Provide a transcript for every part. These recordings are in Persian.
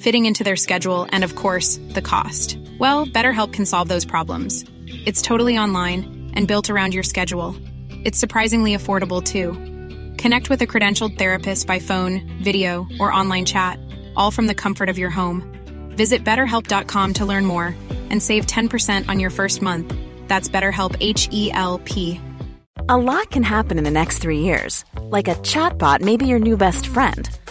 fitting into their schedule, and of course, the cost. Well, BetterHelp can solve those problems. It's totally online and built around your schedule. It's surprisingly affordable too. Connect with a credentialed therapist by phone, video, or online chat, all from the comfort of your home. Visit betterhelp.com to learn more and save 10% on your first month. That's BetterHelp H E L P. A lot can happen in the next three years. Like a chatbot may be your new best friend.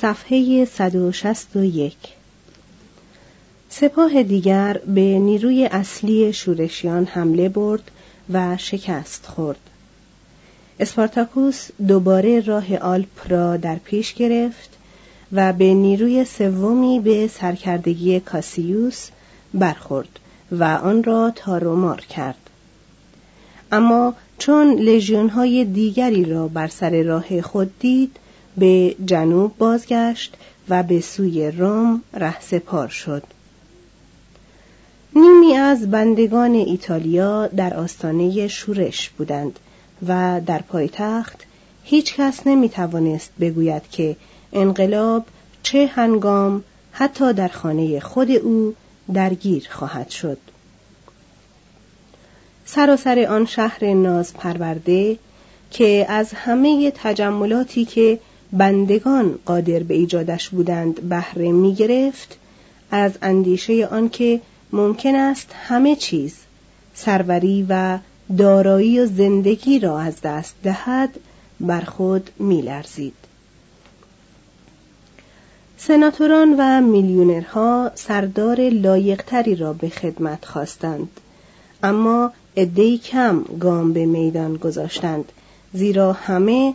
صفحه 161 سپاه دیگر به نیروی اصلی شورشیان حمله برد و شکست خورد. اسپارتاکوس دوباره راه آلپ را در پیش گرفت و به نیروی سومی به سرکردگی کاسیوس برخورد و آن را تارومار کرد. اما چون لژیون های دیگری را بر سر راه خود دید به جنوب بازگشت و به سوی روم رهسپار شد. نیمی از بندگان ایتالیا در آستانه شورش بودند و در پایتخت هیچ کس نمی توانست بگوید که انقلاب چه هنگام حتی در خانه خود او درگیر خواهد شد. سراسر آن شهر ناز پرورده که از همه تجملاتی که بندگان قادر به ایجادش بودند بهره می گرفت از اندیشه آنکه ممکن است همه چیز سروری و دارایی و زندگی را از دست دهد بر خود میلرزید. سناتوران و میلیونرها سردار لایقتری را به خدمت خواستند. اما عدهای کم گام به میدان گذاشتند زیرا همه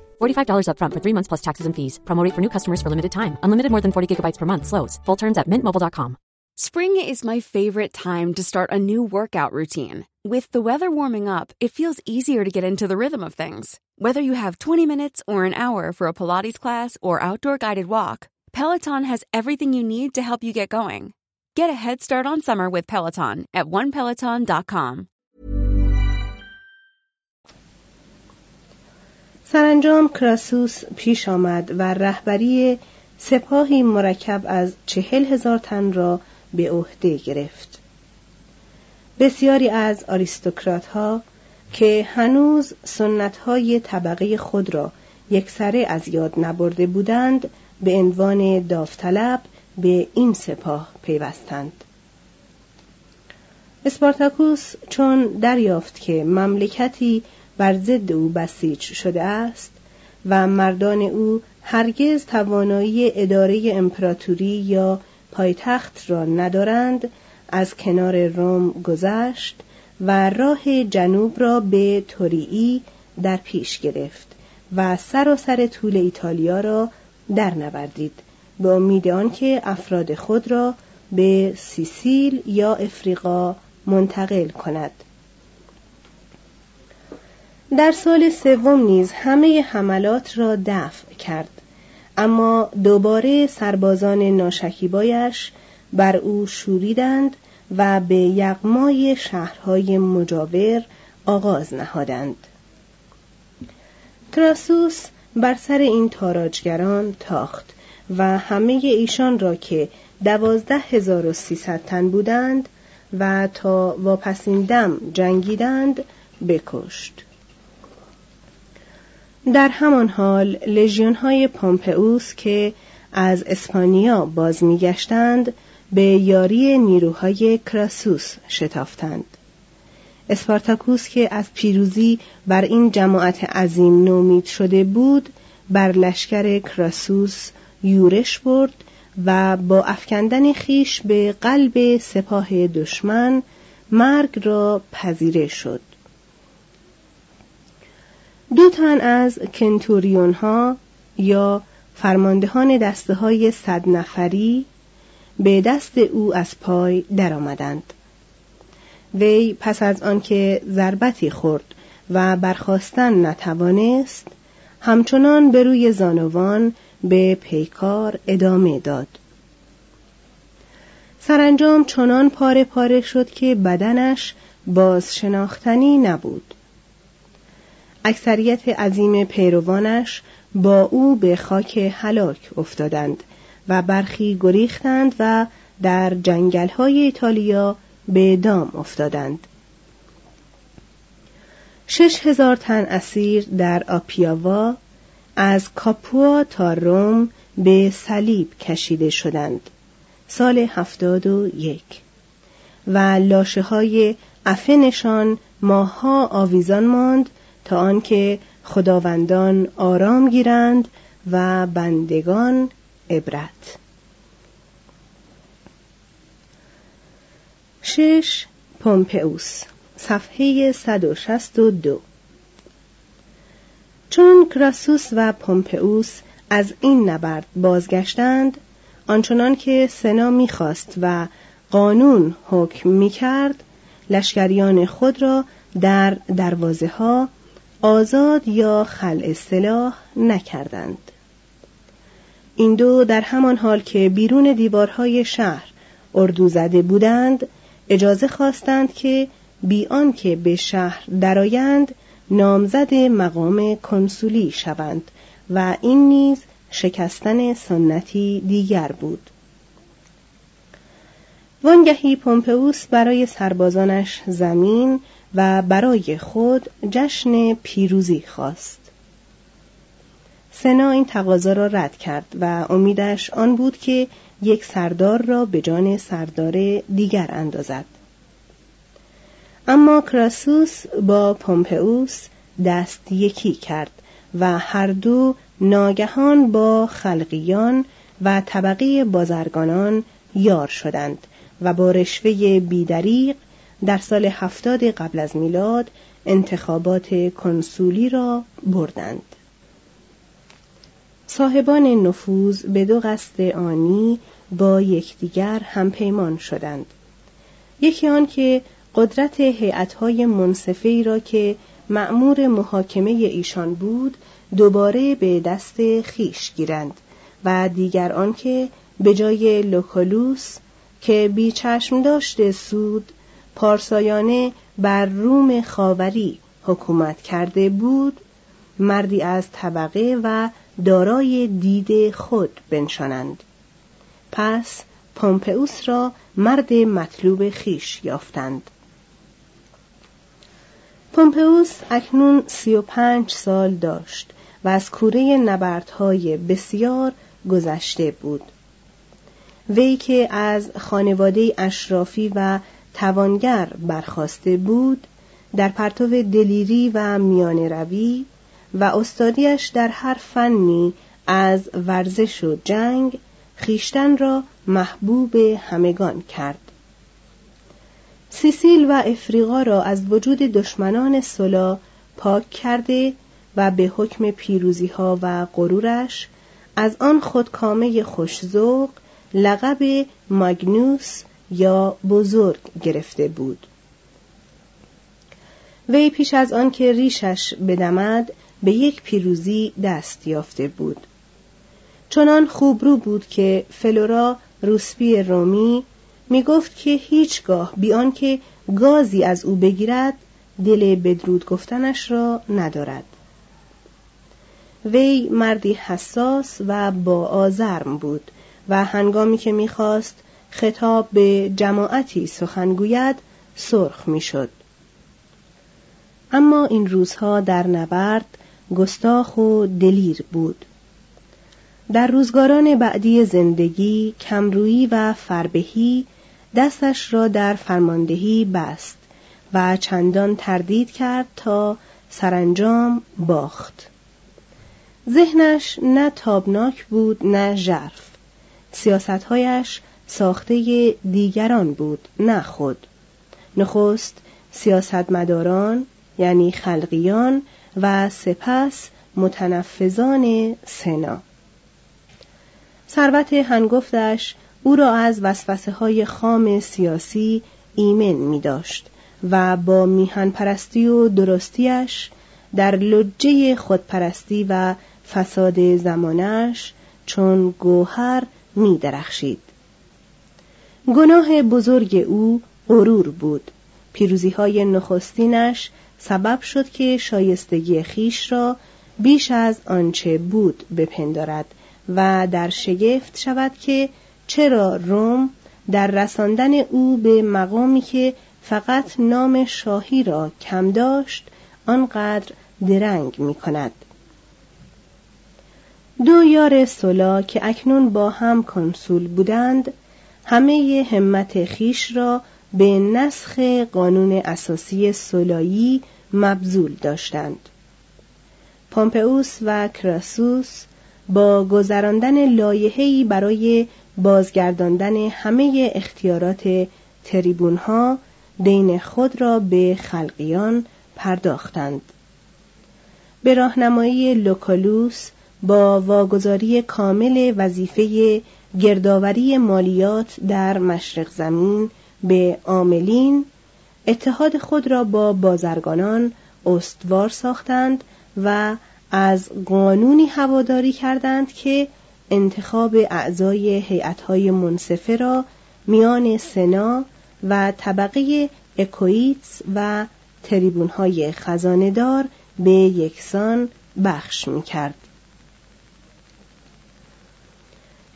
$45 upfront for three months plus taxes and fees. Promo rate for new customers for limited time. Unlimited more than 40 gigabytes per month. Slows. Full terms at mintmobile.com. Spring is my favorite time to start a new workout routine. With the weather warming up, it feels easier to get into the rhythm of things. Whether you have 20 minutes or an hour for a Pilates class or outdoor guided walk, Peloton has everything you need to help you get going. Get a head start on summer with Peloton at onepeloton.com. سرانجام کراسوس پیش آمد و رهبری سپاهی مرکب از چهل هزار تن را به عهده گرفت. بسیاری از آریستوکرات ها که هنوز سنت های طبقه خود را یکسره از یاد نبرده بودند به عنوان داوطلب به این سپاه پیوستند. اسپارتاکوس چون دریافت که مملکتی بر ضد او بسیج شده است و مردان او هرگز توانایی اداره امپراتوری یا پایتخت را ندارند از کنار روم گذشت و راه جنوب را به توریی در پیش گرفت و سراسر طول ایتالیا را در نوردید به امید آنکه افراد خود را به سیسیل یا افریقا منتقل کند. در سال سوم نیز همه حملات را دفع کرد. اما دوباره سربازان ناشکیبایش بر او شوریدند و به یغمای شهرهای مجاور آغاز نهادند. کراسوس بر سر این تاراجگران تاخت و همه ایشان را که دوازده هزار و سیصد تن بودند و تا واپسین دم جنگیدند بکشت. در همان حال لژیون های پامپئوس که از اسپانیا باز میگشتند به یاری نیروهای کراسوس شتافتند. اسپارتاکوس که از پیروزی بر این جماعت عظیم نومید شده بود بر لشکر کراسوس یورش برد و با افکندن خیش به قلب سپاه دشمن مرگ را پذیره شد. دو تن از کنتوریون ها یا فرماندهان دسته های صد نفری به دست او از پای درآمدند. وی پس از آنکه ضربتی خورد و برخواستن نتوانست همچنان به روی زانوان به پیکار ادامه داد سرانجام چنان پاره پاره شد که بدنش باز شناختنی نبود اکثریت عظیم پیروانش با او به خاک هلاک افتادند و برخی گریختند و در جنگل های ایتالیا به دام افتادند. شش هزار تن اسیر در آپیاوا از کاپوا تا روم به صلیب کشیده شدند. سال هفتاد و یک. و لاشه های افنشان ماها آویزان ماند تا آنکه خداوندان آرام گیرند و بندگان عبرت. شش پومپئوس صفحه 162 چون کراسوس و پومپئوس از این نبرد بازگشتند آنچنان که سنا می‌خواست و قانون حکم می‌کرد لشکریان خود را در دروازه ها آزاد یا خل اصطلاح نکردند. این دو در همان حال که بیرون دیوارهای شهر اردو زده بودند اجازه خواستند که بی آنکه به شهر درآیند نامزد مقام کنسولی شوند و این نیز شکستن سنتی دیگر بود. وانگهی پومپئوس برای سربازانش زمین و برای خود جشن پیروزی خواست. سنا این تقاضا را رد کرد و امیدش آن بود که یک سردار را به جان سردار دیگر اندازد. اما کراسوس با پومپئوس دست یکی کرد و هر دو ناگهان با خلقیان و طبقه بازرگانان یار شدند و با رشوه بیدریق در سال هفتاد قبل از میلاد انتخابات کنسولی را بردند. صاحبان نفوذ به دو قصد آنی با یکدیگر هم پیمان شدند. یکی آن که قدرت هیئت‌های منصفه را که مأمور محاکمه ایشان بود دوباره به دست خیش گیرند و دیگر آنکه به جای لوکولوس که بی چشم داشته سود پارسایانه بر روم خاوری حکومت کرده بود مردی از طبقه و دارای دید خود بنشانند. پس پومپئوس را مرد مطلوب خیش یافتند. پومپئوس اکنون سی و پنج سال داشت و از کوره نبردهای بسیار گذشته بود. وی که از خانواده اشرافی و توانگر برخواسته بود در پرتو دلیری و میان روی و استادیش در هر فنی از ورزش و جنگ خیشتن را محبوب همگان کرد. سیسیل و افریقا را از وجود دشمنان سلا پاک کرده و به حکم پیروزی ها و غرورش از آن خودکامه خوشزوق لقب ماگنوس یا بزرگ گرفته بود. وی پیش از آن که ریشش بدمد به یک پیروزی دست یافته بود. چنان خوبرو بود که فلورا روسپی رومی می گفت که هیچگاه بیان که گازی از او بگیرد دل بدرود گفتنش را ندارد. وی مردی حساس و با آزرم بود و هنگامی که می‌خواست خطاب به جماعتی سخنگوید سرخ می‌شد. اما این روزها در نبرد گستاخ و دلیر بود. در روزگاران بعدی زندگی کمرویی و فربهی دستش را در فرماندهی بست و چندان تردید کرد تا سرانجام باخت. ذهنش نه تابناک بود نه ژرف. سیاستهایش ساخته دیگران بود نه خود نخست سیاستمداران یعنی خلقیان و سپس متنفذان سنا ثروت هنگفتش او را از وسوسه های خام سیاسی ایمن می داشت و با میهن پرستی و درستیش در لجه خودپرستی و فساد زمانش چون گوهر می درخشید. گناه بزرگ او غرور بود پیروزی های نخستینش سبب شد که شایستگی خیش را بیش از آنچه بود بپندارد و در شگفت شود که چرا روم در رساندن او به مقامی که فقط نام شاهی را کم داشت آنقدر درنگ می کند. دو یار سولا که اکنون با هم کنسول بودند همه همت خیش را به نسخ قانون اساسی سولایی مبذول داشتند. پامپئوس و کراسوس با گذراندن لایحه‌ای برای بازگرداندن همه اختیارات تریبونها دین خود را به خلقیان پرداختند. به راهنمایی لوکالوس با واگذاری کامل وظیفه گردآوری مالیات در مشرق زمین به عاملین اتحاد خود را با بازرگانان استوار ساختند و از قانونی هواداری کردند که انتخاب اعضای هیئت‌های منصفه را میان سنا و طبقه اکویتس و تریبونهای خزاندار به یکسان بخش می‌کرد.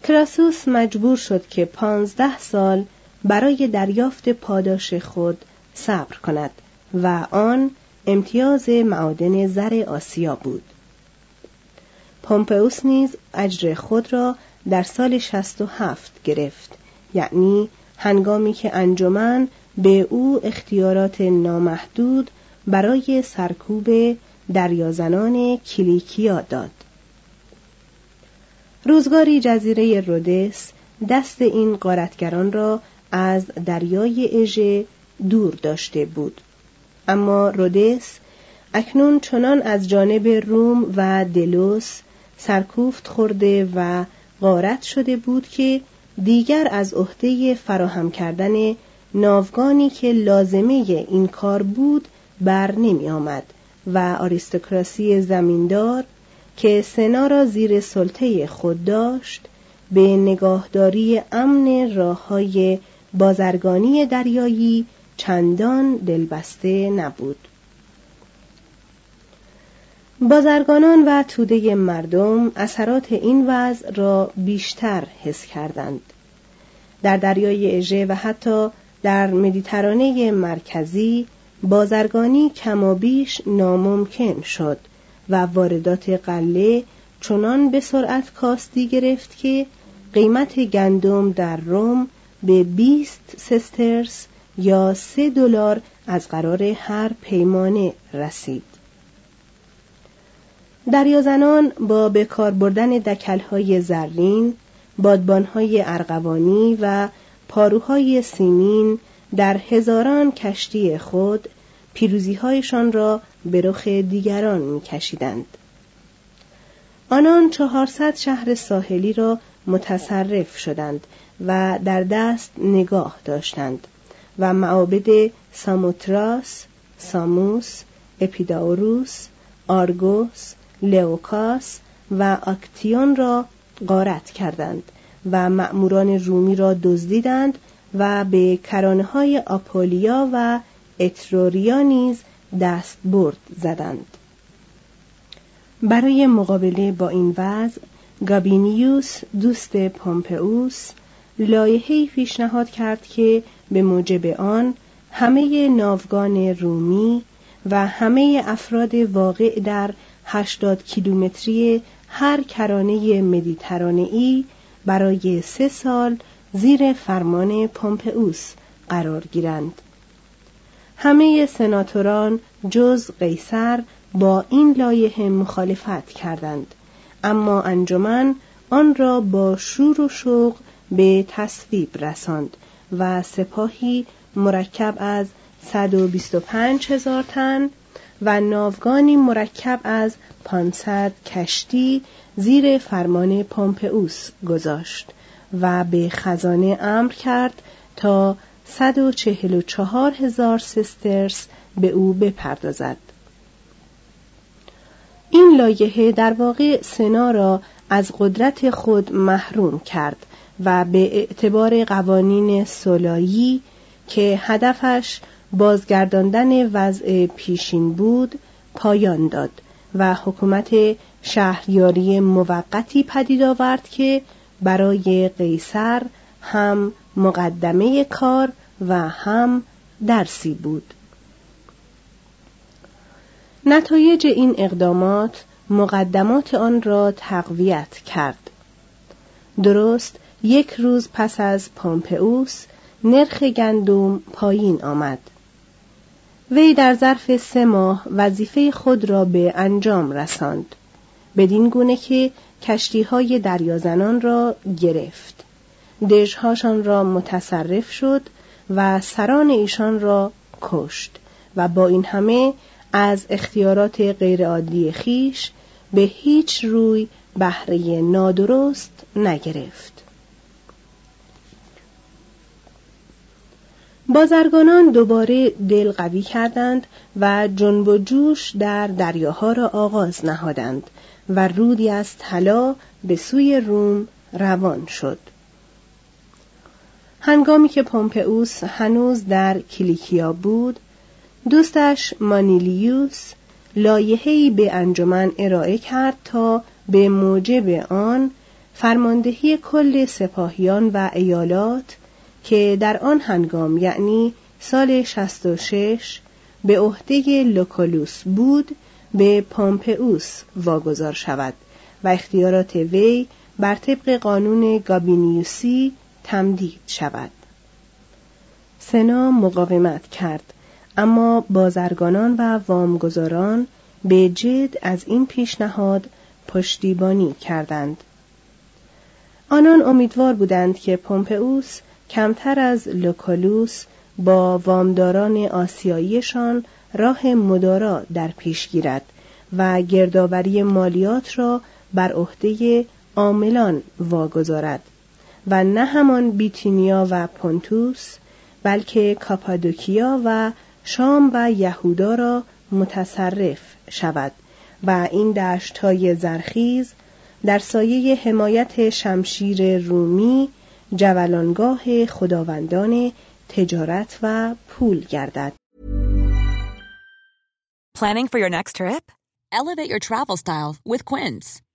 کراسوس مجبور شد که پانزده سال برای دریافت پاداش خود صبر کند و آن امتیاز معادن زر آسیا بود. پومپئوس نیز اجر خود را در سال 67 گرفت یعنی هنگامی که انجمن به او اختیارات نامحدود برای سرکوب دریازنان کلیکیا داد روزگاری جزیره رودس دست این قارتگران را از دریای اژه دور داشته بود. اما رودس اکنون چنان از جانب روم و دلوس سرکوفت خورده و غارت شده بود که دیگر از عهده فراهم کردن ناوگانی که لازمه این کار بود بر نمی آمد و آریستوکراسی زمیندار که سنا را زیر سلطه خود داشت به نگاهداری امن راه های بازرگانی دریایی چندان دلبسته نبود. بازرگانان و توده مردم اثرات این وضع را بیشتر حس کردند. در دریای اژه و حتی در مدیترانه مرکزی بازرگانی کمابیش ناممکن شد و واردات قله چنان به سرعت کاستی گرفت که قیمت گندم در روم به 20 سسترس یا سه دلار از قرار هر پیمانه رسید. دریازنان با به کار بردن دکلهای زرین، بادبانهای ارغوانی و پاروهای سیمین در هزاران کشتی خود پیروزیهایشان را به رخ دیگران میکشیدند. آنان چهارصد شهر ساحلی را متصرف شدند و در دست نگاه داشتند و معابد ساموتراس، ساموس، اپیداوروس، آرگوس، لئوکاس و آکتیون را غارت کردند و مأموران رومی را دزدیدند و به کرانه های آپولیا و اتروریا نیز دست برد زدند. برای مقابله با این وضع گابینیوس دوست پومپئوس لایحه‌ای پیشنهاد کرد که به موجب آن همه ناوگان رومی و همه افراد واقع در 80 کیلومتری هر کرانه مدیترانه‌ای برای سه سال زیر فرمان پومپئوس قرار گیرند. همه سناتوران جز قیصر با این لایحه مخالفت کردند. اما انجمن آن را با شور و شوق به تصویب رساند و سپاهی مرکب از 125 هزار تن و ناوگانی مرکب از 500 کشتی زیر فرمان پومپئوس گذاشت و به خزانه امر کرد تا 144 هزار سسترس به او بپردازد. این لایحه در واقع سنا را از قدرت خود محروم کرد و به اعتبار قوانین سولایی که هدفش بازگرداندن وضع پیشین بود پایان داد و حکومت شهریاری موقتی پدید آورد که برای قیصر هم مقدمه کار و هم درسی بود. نتایج این اقدامات مقدمات آن را تقویت کرد. درست یک روز پس از پامپئوس نرخ گندم پایین آمد. وی در ظرف سه ماه وظیفه خود را به انجام رساند بدین گونه که کشتی های دریازنان را گرفت. دژهاشان را متصرف شد و سران ایشان را کشت و با این همه از اختیارات غیرعادی خیش به هیچ روی بهره نادرست نگرفت. بازرگانان دوباره دل قوی کردند و جنب و جوش در دریاها را آغاز نهادند و رودی از طلا به سوی روم روان شد. هنگامی که پومپئوس هنوز در کلیکیا بود دوستش مانیلیوس لایحه‌ای به انجمن ارائه کرد تا به موجب آن فرماندهی کل سپاهیان و ایالات که در آن هنگام یعنی سال 66 به عهده لوکولوس بود به پامپئوس واگذار شود و اختیارات وی بر طبق قانون گابینیوسی تمدید شود. سنا مقاومت کرد اما بازرگانان و وامگذاران به جد از این پیشنهاد پشتیبانی کردند. آنان امیدوار بودند که پومپئوس کمتر از لوکولوس با وامداران آسیاییشان راه مدارا در پیش گیرد و گردآوری مالیات را بر عهده عاملان واگذارد. و نه همان بیتینیا و پونتوس بلکه کاپادوکیا و شام و یهودا را متصرف شود و این دشت های زرخیز در سایه حمایت شمشیر رومی جولانگاه خداوندان تجارت و پول گردد. Planning for your next trip? Elevate your travel style with Quince.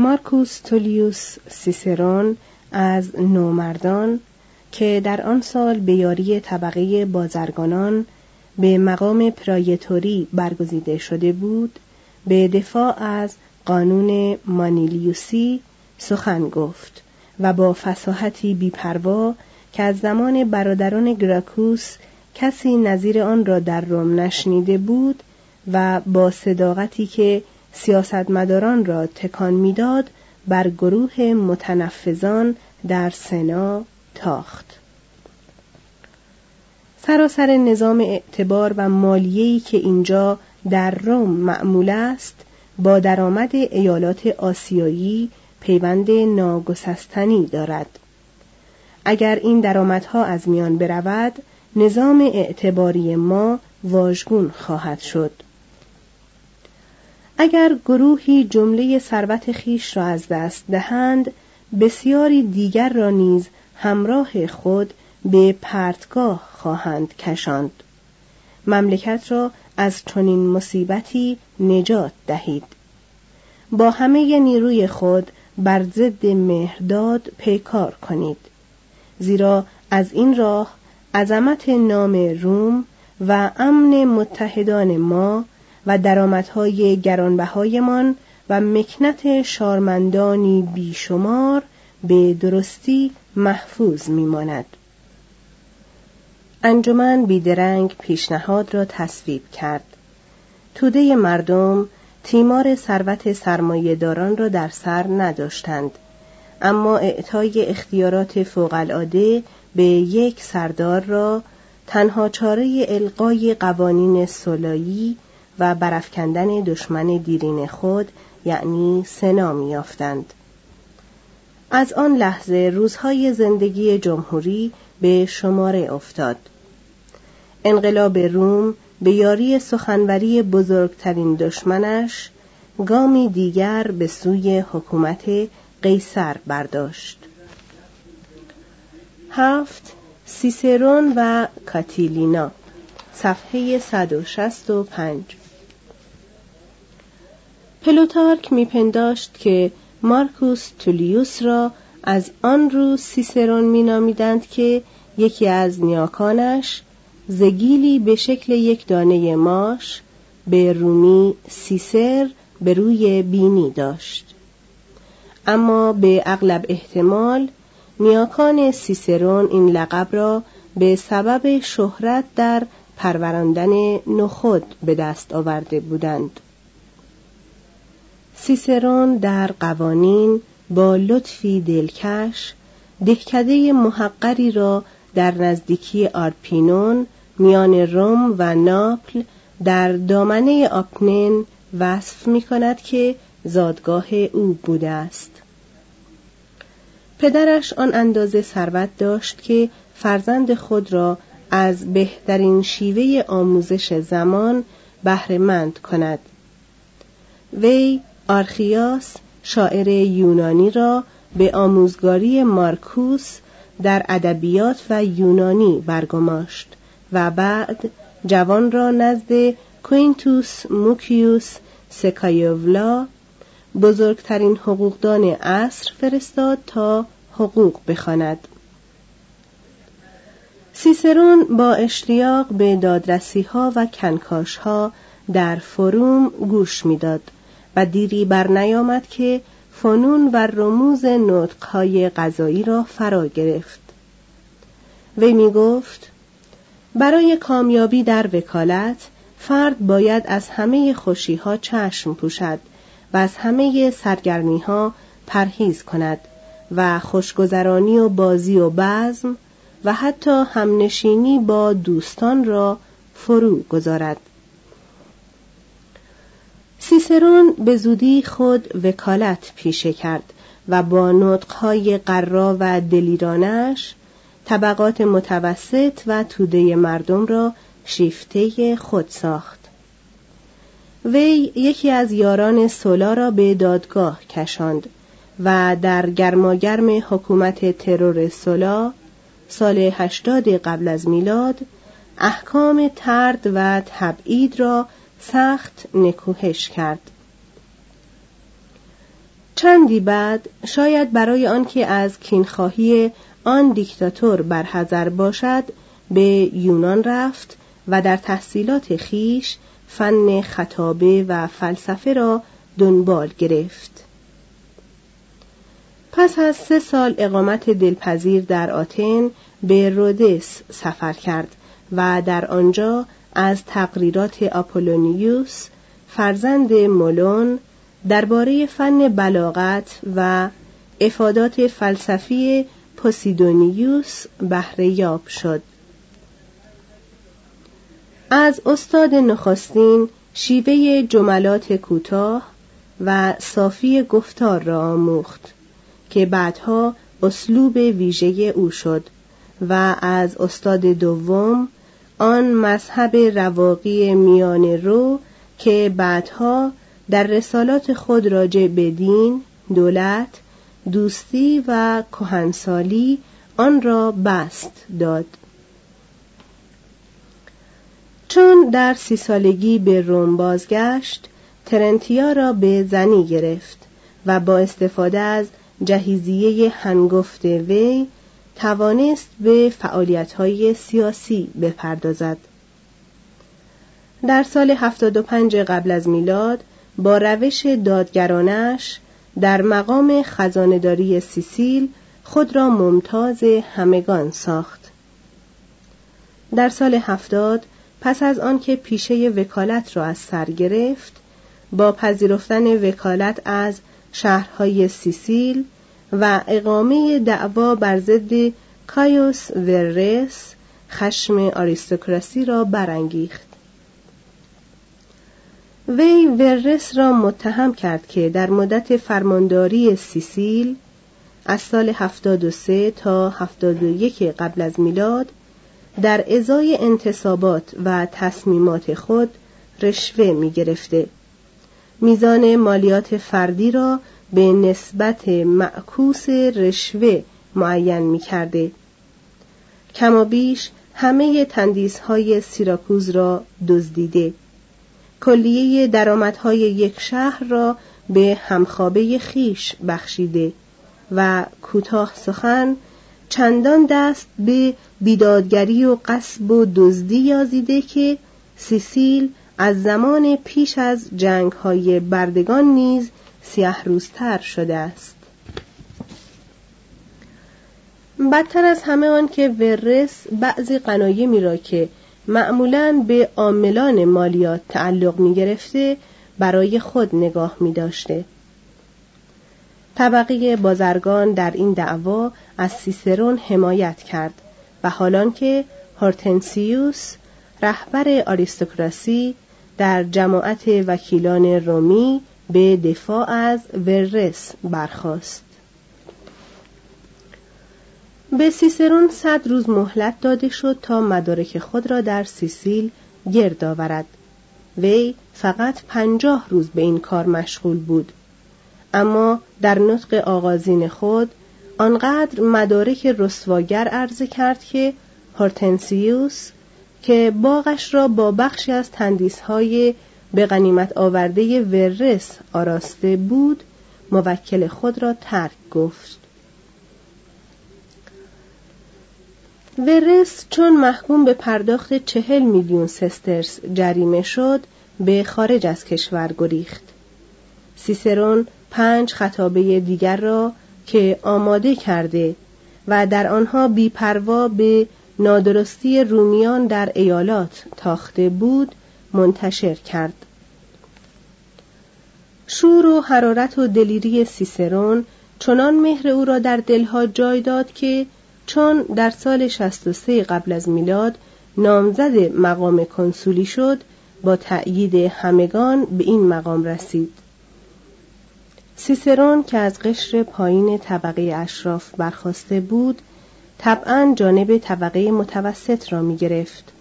مارکوس تولیوس سیسرون از نومردان که در آن سال به یاری طبقه بازرگانان به مقام پرایتوری برگزیده شده بود به دفاع از قانون مانیلیوسی سخن گفت و با فساحتی بیپروا که از زمان برادران گراکوس کسی نظیر آن را در روم نشنیده بود و با صداقتی که سیاستمداران را تکان می‌داد بر گروه متنفذان در سنا تاخت. سراسر نظام اعتبار و مالیه‌ای که اینجا در روم معمول است با درآمد ایالات آسیایی پیوند ناگسستنی دارد. اگر این درآمدها از میان برود نظام اعتباری ما واژگون خواهد شد. اگر گروهی جمله ثروت خیش را از دست دهند بسیاری دیگر را نیز همراه خود به پرتگاه خواهند کشاند. مملکت را از چنین مصیبتی نجات دهید. با همه نیروی خود بر ضد مهرداد پیکار کنید. زیرا از این راه عظمت نام روم و امن متحدان ما و درآمدهای گرانبهایمان و مکنت شارمندانی بیشمار به درستی محفوظ میماند. انجمن بیدرنگ پیشنهاد را تصویب کرد. توده مردم تیمار ثروت سرمایهداران را در سر نداشتند اما اعطای اختیارات فوقالعاده به یک سردار را تنها چاره القای قوانین سلایی و برافکندن دشمن دیرین خود یعنی سنا میافتند از آن لحظه روزهای زندگی جمهوری به شماره افتاد. انقلاب روم به یاری سخنوری بزرگترین دشمنش گامی دیگر به سوی حکومت قیصر برداشت. هفت سیسرون و کاتیلینا صفحه 165 پلوتارک میپنداشت که مارکوس تولیوس را از آن رو سیسرون مینامیدند که یکی از نیاکانش زگیلی به شکل یک دانه ماش به رومی سیسر به روی بینی داشت. اما به اغلب احتمال نیاکان سیسرون این لقب را به سبب شهرت در پروراندن نخود به دست آورده بودند. سیسرون در قوانین با لطفی دلکش دهکده محقری را در نزدیکی آرپینون میان روم و ناپل در دامنه آپنن وصف می کند که زادگاه او بوده است. پدرش آن اندازه ثروت داشت که فرزند خود را از بهترین شیوه آموزش زمان بهرهمند کند. وی آرخیاس شاعر یونانی را به آموزگاری مارکوس در ادبیات و یونانی برگماشت و بعد جوان را نزد کوینتوس موکیوس سکایوولا بزرگترین حقوقدان عصر فرستاد تا حقوق بخواند. سیسرون با اشتیاق به دادرسی ها و کنکاش ها در فروم گوش می‌داد و دیری بر نیامد که فنون و رموز نطقهای غذایی را فرا گرفت. وی می گفت برای کامیابی در وکالت فرد باید از همه خوشی ها چشم پوشد و از همه سرگرمی ها پرهیز کند و خوشگذرانی و بازی و بزم و حتی همنشینی با دوستان را فرو گذارد. سیسرون به زودی خود وکالت پیشه کرد و با نطقهای قرا و دلیرانش طبقات متوسط و توده مردم را شیفته خود ساخت. وی یکی از یاران سولا را به دادگاه کشاند و در گرماگرم حکومت ترور سولا سال هشتاد قبل از میلاد احکام ترد و تبعید را سخت نکوهش کرد. چندی بعد شاید برای آنکه از کینخواهی آن دیکتاتور برحذر باشد به یونان رفت و در تحصیلات خیش فن خطابه و فلسفه را دنبال گرفت. پس از سه سال اقامت دلپذیر در آتن به رودس سفر کرد و در آنجا از تقریرات آپولونیوس فرزند مولون درباره فن بلاغت و افادات فلسفی پوسیدونیوس بهره یاب شد. از استاد نخستین شیوه جملات کوتاه و صافی گفتار را آموخت که بعدها اسلوب ویژه او شد و از استاد دوم آن مذهب رواقی میان رو که بعدها در رسالات خود راجع به دین، دولت، دوستی و کهنسالی آن را بست داد. چون در سی سالگی به روم بازگشت ترنتیا را به زنی گرفت و با استفاده از جهیزیه هنگفت وی توانست به فعالیت‌های سیاسی بپردازد. در سال 75 قبل از میلاد با روش دادگرانش در مقام خزانداری سیسیل خود را ممتاز همگان ساخت. در سال هفتاد پس از آنکه پیشه وکالت را از سر گرفت با پذیرفتن وکالت از شهرهای سیسیل و اقامه دعوا بر ضد کایوس وررس خشم آریستوکراسی را برانگیخت وی وررس را متهم کرد که در مدت فرمانداری سیسیل از سال 73 تا 71 قبل از میلاد در ازای انتصابات و تصمیمات خود رشوه می گرفته. میزان مالیات فردی را به نسبت معکوس رشوه معین می کرده. کما بیش همه تندیس های سیراکوز را دزدیده. کلیه درآمدهای یک شهر را به همخوابه خیش بخشیده و کوتاه سخن چندان دست به بیدادگری و قصب و دزدی یازیده که سیسیل از زمان پیش از جنگ های بردگان نیز سیاه روزتر شده است بدتر از همه آن که ورس بعضی قنایمی را که معمولا به عاملان مالیات تعلق می گرفته برای خود نگاه می داشته. طبقه بازرگان در این دعوا از سیسرون حمایت کرد و حالان که هورتنسیوس رهبر آریستوکراسی در جماعت وکیلان رومی به دفاع از ورس برخاست. به سیسرون صد روز مهلت داده شد تا مدارک خود را در سیسیل گرد آورد. وی فقط پنجاه روز به این کار مشغول بود. اما در نطق آغازین خود آنقدر مدارک رسواگر عرضه کرد که هورتنسیوس که باغش را با بخشی از تندیسهای به غنیمت آورده ورس آراسته بود موکل خود را ترک گفت. ورس چون محکوم به پرداخت چهل میلیون سسترس جریمه شد به خارج از کشور گریخت. سیسرون پنج خطابه دیگر را که آماده کرده و در آنها بیپروا به نادرستی رومیان در ایالات تاخته بود منتشر کرد. شور و حرارت و دلیری سیسرون چنان مهر او را در دلها جای داد که چون در سال 63 قبل از میلاد نامزد مقام کنسولی شد با تأیید همگان به این مقام رسید. سیسرون که از قشر پایین طبقه اشراف برخواسته بود طبعا جانب طبقه متوسط را می گرفت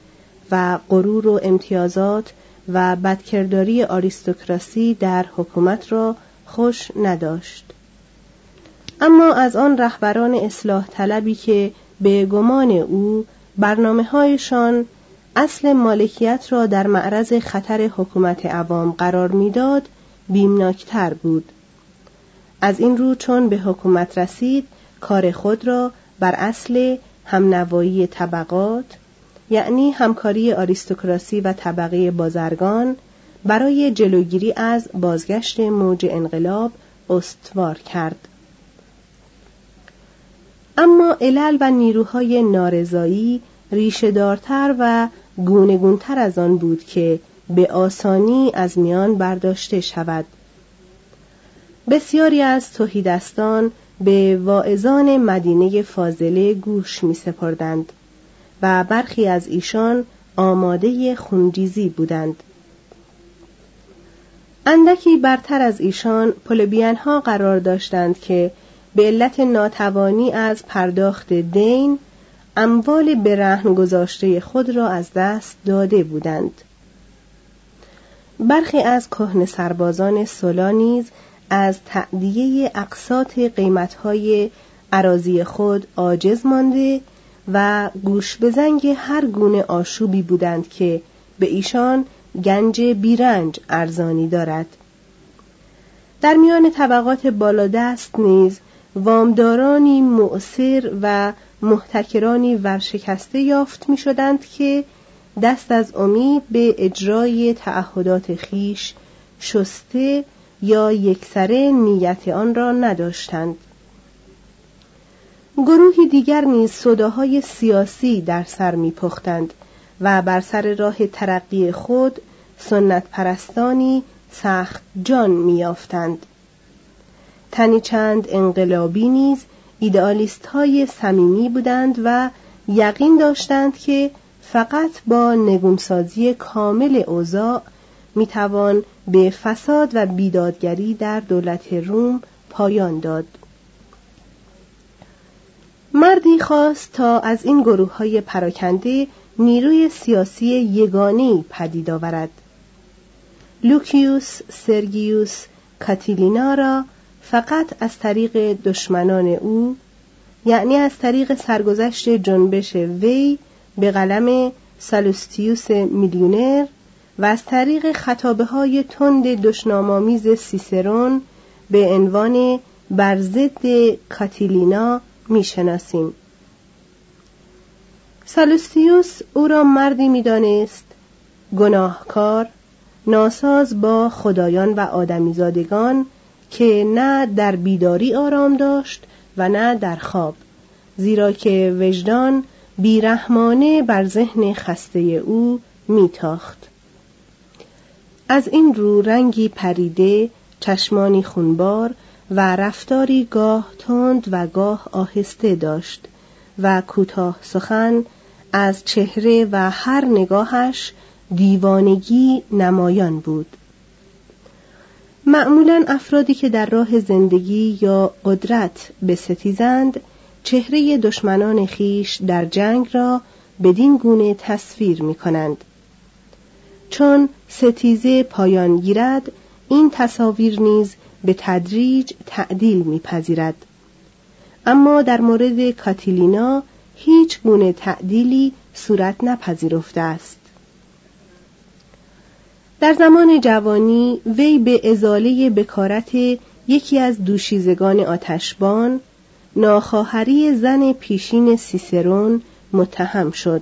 و غرور و امتیازات و بدکرداری آریستوکراسی در حکومت را خوش نداشت. اما از آن رهبران اصلاح طلبی که به گمان او برنامه هایشان اصل مالکیت را در معرض خطر حکومت عوام قرار می‌داد بیمناکتر بود. از این رو چون به حکومت رسید کار خود را بر اصل همنوایی طبقات یعنی همکاری آریستوکراسی و طبقه بازرگان برای جلوگیری از بازگشت موج انقلاب استوار کرد. اما علل و نیروهای نارضایی ریشهدارتر و گونگونتر از آن بود که به آسانی از میان برداشته شود. بسیاری از توهیدستان به واعظان مدینه فاضله گوش می سپردند و برخی از ایشان آماده خونریزی بودند. اندکی برتر از ایشان ها قرار داشتند که به علت ناتوانی از پرداخت دین اموال به رهن گذاشته خود را از دست داده بودند. برخی از کهن سربازان سولا نیز از تعدیه اقساط قیمتهای عراضی خود عاجز مانده و گوش به زنگ هر گونه آشوبی بودند که به ایشان گنج بیرنج ارزانی دارد. در میان طبقات بالادست نیز وامدارانی مؤثر و محتکرانی ورشکسته یافت می شدند که دست از امید به اجرای تعهدات خیش شسته یا یکسره نیت آن را نداشتند. گروهی دیگر نیز صداهای سیاسی در سر می پختند و بر سر راه ترقی خود سنت پرستانی سخت جان میافتند تنی چند انقلابی نیز ایدئالیست های صمیمی بودند و یقین داشتند که فقط با نگونسازی کامل اوضاع می‌توان به فساد و بیدادگری در دولت روم پایان داد. مردی خواست تا از این گروه های پراکنده نیروی سیاسی یگانه پدید آورد. لوکیوس سرگیوس کاتیلینا را فقط از طریق دشمنان او یعنی از طریق سرگذشت جنبش وی به قلم سالوستیوس میلیونر و از طریق خطابه های تند دشنامامیز سیسرون به عنوان بر ضد کاتیلینا می‌شناسیم. سالوستیوس او را مردی می‌دانست گناهکار ناساز با خدایان و آدمیزادگان که نه در بیداری آرام داشت و نه در خواب زیرا که وجدان بیرحمانه بر ذهن خسته او میتاخت. از این رو رنگی پریده چشمانی خونبار و رفتاری گاه تند و گاه آهسته داشت و کوتاه سخن از چهره و هر نگاهش دیوانگی نمایان بود معمولا افرادی که در راه زندگی یا قدرت ستیزند چهره دشمنان خیش در جنگ را بدین گونه تصویر می کنند. چون ستیزه پایان گیرد این تصاویر نیز به تدریج تعدیل میپذیرد. اما در مورد کاتیلینا هیچ گونه تعدیلی صورت نپذیرفته است. در زمان جوانی وی به ازاله بکارت یکی از دوشیزگان آتشبان ناخواهری زن پیشین سیسرون متهم شد.